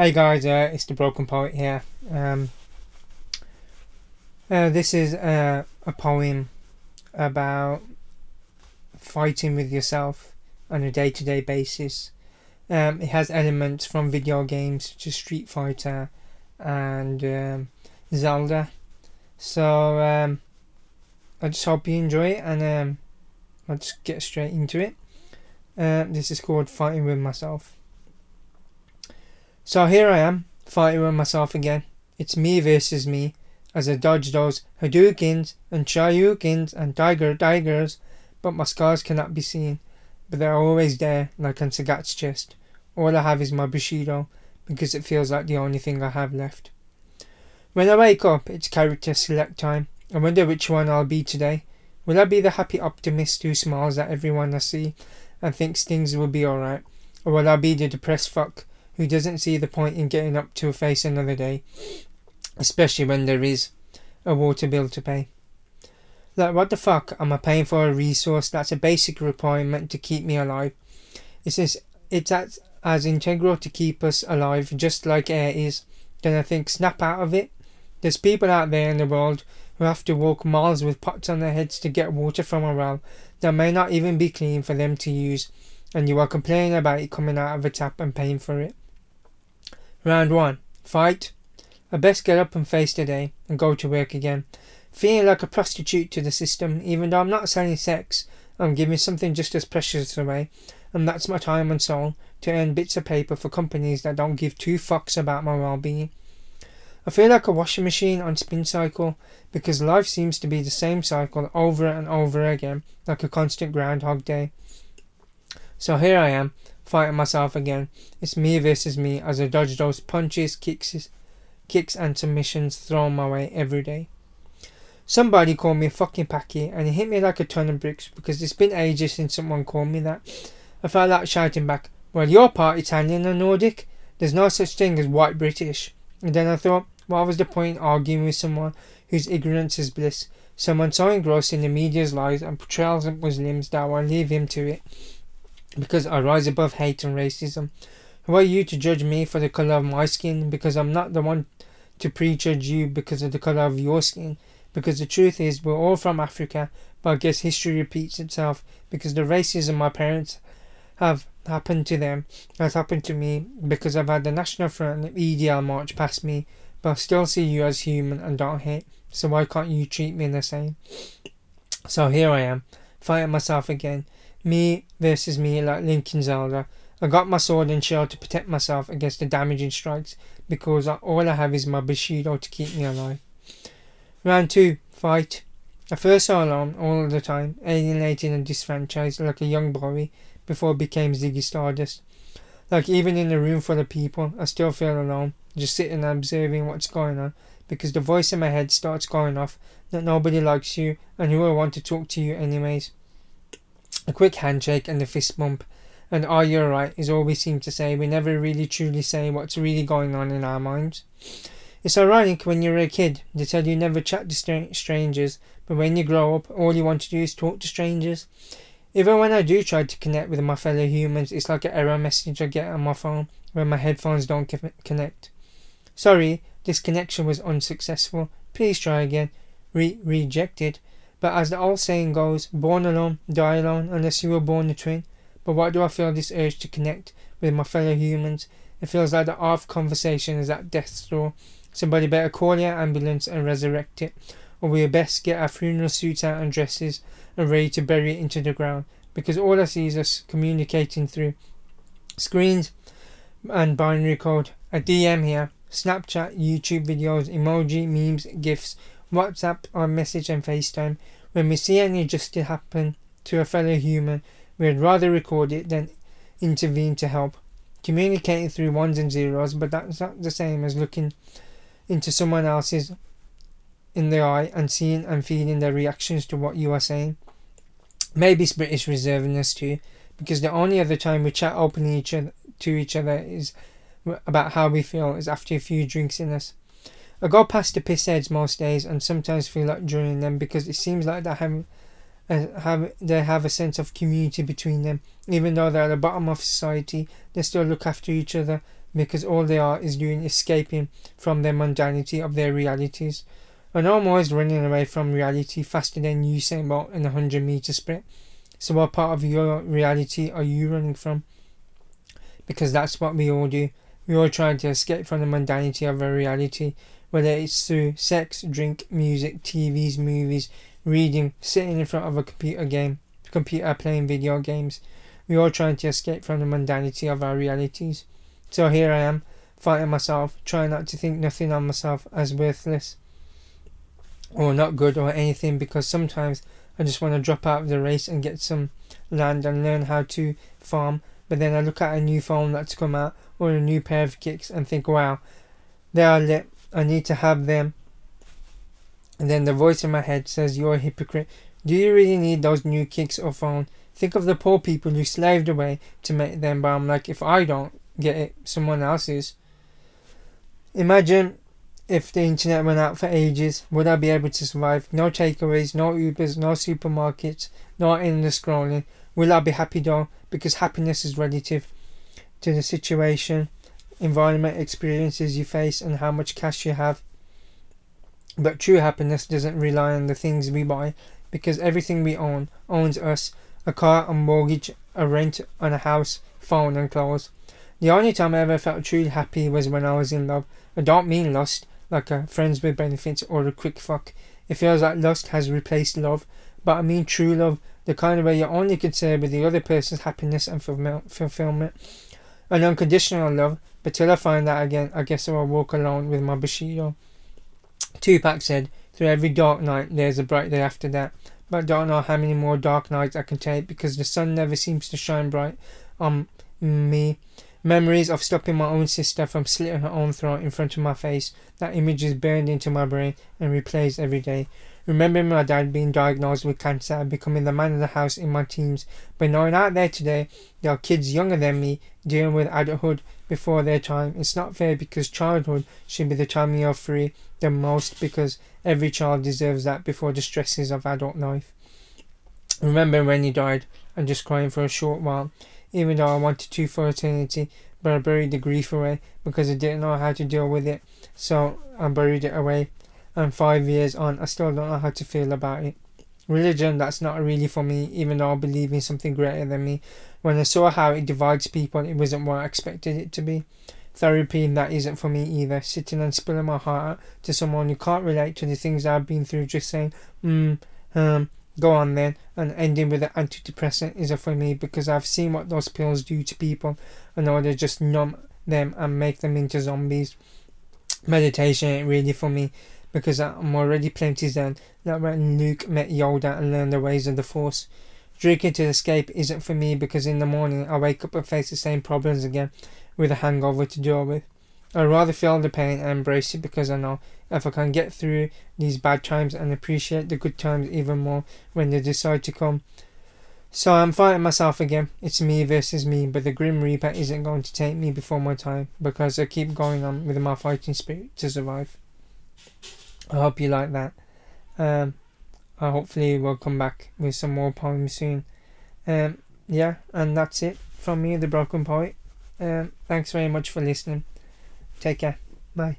Hey guys, uh, it's the Broken Poet here. Um, uh, this is uh, a poem about fighting with yourself on a day to day basis. Um, it has elements from video games such as Street Fighter and um, Zelda. So um, I just hope you enjoy it and um, I'll just get straight into it. Uh, this is called Fighting with Myself. So here I am, fighting with myself again. It's me versus me, as I dodge those Hadoukens and Shoryukens and Tiger Tigers, but my scars cannot be seen. But they're always there, like on Sagat's chest. All I have is my Bushido, because it feels like the only thing I have left. When I wake up, it's character select time. I wonder which one I'll be today. Will I be the happy optimist who smiles at everyone I see and thinks things will be alright? Or will I be the depressed fuck who doesn't see the point in getting up to face another day, especially when there is a water bill to pay? Like, what the fuck am I paying for a resource that's a basic requirement to keep me alive? It's as, it's as, as integral to keep us alive, just like air is. Then I think, snap out of it. There's people out there in the world who have to walk miles with pots on their heads to get water from a well that may not even be clean for them to use, and you are complaining about it coming out of a tap and paying for it. Round 1. Fight. I best get up and face the day and go to work again. Feeling like a prostitute to the system, even though I'm not selling sex, I'm giving something just as precious away, and that's my time and soul to earn bits of paper for companies that don't give two fucks about my well being. I feel like a washing machine on spin cycle because life seems to be the same cycle over and over again, like a constant Groundhog Day. So here I am, fighting myself again. It's me versus me as I dodge those punches, kicks, kicks and submissions thrown my way every day. Somebody called me a fucking packy and it hit me like a ton of bricks because it's been ages since someone called me that. I felt like shouting back, Well, you're part Italian and Nordic. There's no such thing as white British. And then I thought, what was the point in arguing with someone whose ignorance is bliss? Someone so engrossed in the media's lies and portrayals of Muslims that I will leave him to it. Because I rise above hate and racism. Who are you to judge me for the colour of my skin? Because I'm not the one to prejudge you because of the colour of your skin. Because the truth is, we're all from Africa, but I guess history repeats itself because the racism my parents have happened to them has happened to me because I've had the National Front and EDL march past me but I still see you as human and don't hate, so why can't you treat me the same? So here I am, fighting myself again. Me versus me like Link in Zelda. I got my sword and shield to protect myself against the damaging strikes because all I have is my Bushido to keep me alive. Round 2. Fight. I first saw alone all the time, alienated and disfranchised like a young boy before I became Ziggy Stardust. Like even in a room full of people, I still feel alone, just sitting and observing what's going on, because the voice in my head starts going off that nobody likes you and who will want to talk to you anyways. A quick handshake and a fist bump, and are you alright is all we seem to say. We never really truly say what's really going on in our minds. It's ironic when you're a kid, they tell you never chat to strangers, but when you grow up, all you want to do is talk to strangers. Even when I do try to connect with my fellow humans, it's like an error message I get on my phone when my headphones don't connect. Sorry, this connection was unsuccessful. Please try again. Re- rejected. But as the old saying goes, born alone, die alone, unless you were born a twin. But why do I feel this urge to connect with my fellow humans? It feels like the of conversation is at death's door. Somebody better call your ambulance and resurrect it or we best get our funeral suits out and dresses and ready to bury it into the ground because all I see is us communicating through screens and binary code. A DM here, Snapchat, YouTube videos, emoji, memes, GIFs, WhatsApp, iMessage, and FaceTime. When we see any injustice happen to a fellow human, we'd rather record it than intervene to help. Communicating through ones and zeros, but that's not the same as looking into someone else's in the eye and seeing and feeling their reactions to what you are saying. Maybe it's British reservedness too, because the only other time we chat openly each other, to each other is about how we feel is after a few drinks in us. I go past the piss heads most days and sometimes feel like joining them because it seems like they have, uh, have they have a sense of community between them. Even though they're at the bottom of society, they still look after each other because all they are is doing escaping from the mundanity of their realities. Know I'm always running away from reality faster than Usain Bolt in a 100 meter sprint. So, what part of your reality are you running from? Because that's what we all do. We all try to escape from the mundanity of our reality, whether it's through sex, drink, music, TVs, movies, reading, sitting in front of a computer game, computer playing video games. We all trying to escape from the mundanity of our realities. So here I am, fighting myself, trying not to think nothing of myself as worthless or not good or anything because sometimes I just want to drop out of the race and get some land and learn how to farm. But then I look at a new phone that's come out or a new pair of kicks and think, wow, they are lit. I need to have them. And then the voice in my head says, You're a hypocrite. Do you really need those new kicks or phone? Think of the poor people you slaved away to make them, but I'm like, if I don't get it, someone else is. Imagine if the internet went out for ages, would I be able to survive? No takeaways, no Ubers, no supermarkets, no endless scrolling. Will I be happy though? Because happiness is relative to the situation, environment, experiences you face, and how much cash you have. But true happiness doesn't rely on the things we buy, because everything we own owns us a car, a mortgage, a rent on a house, phone, and clothes. The only time I ever felt truly happy was when I was in love. I don't mean lust, like a friends with benefits or a quick fuck. It feels like lust has replaced love, but I mean true love, the kind of way you're only concerned with the other person's happiness and fulfillment. An unconditional love, but till I find that again, I guess I'll walk alone with my Bushido. Tupac said, Through every dark night, there's a bright day after that but don't know how many more dark nights I can take because the sun never seems to shine bright on me. Memories of stopping my own sister from slitting her own throat in front of my face. That image is burned into my brain and replays every day. Remembering my dad being diagnosed with cancer and becoming the man of the house in my teens, but knowing out there today there are kids younger than me dealing with adulthood before their time. It's not fair because childhood should be the time you're free the most because every child deserves that before the stresses of adult life. Remember when he died. And just crying for a short while, even though I wanted to for eternity, but I buried the grief away because I didn't know how to deal with it, so I buried it away and five years on, I still don't know how to feel about it. Religion, that's not really for me, even though I believe in something greater than me. When I saw how it divides people, it wasn't what I expected it to be. Therapy, that isn't for me either. Sitting and spilling my heart out to someone who can't relate to the things I've been through, just saying, hmm, um, go on then, and ending with an antidepressant isn't for me because I've seen what those pills do to people and know they just numb them and make them into zombies. Meditation ain't really for me because I'm already plenty zen, like when Luke met Yoda and learned the ways of the Force. Drinking to escape isn't for me because in the morning I wake up and face the same problems again with a hangover to deal with. I'd rather feel the pain and embrace it because I know if I can get through these bad times and appreciate the good times even more when they decide to come. So I'm fighting myself again. It's me versus me, but the Grim Reaper isn't going to take me before my time because I keep going on with my fighting spirit to survive. I hope you like that. Um, I hopefully will come back with some more poems soon. Um, yeah, and that's it from me, the Broken Poet. Um, thanks very much for listening. Take care. Bye.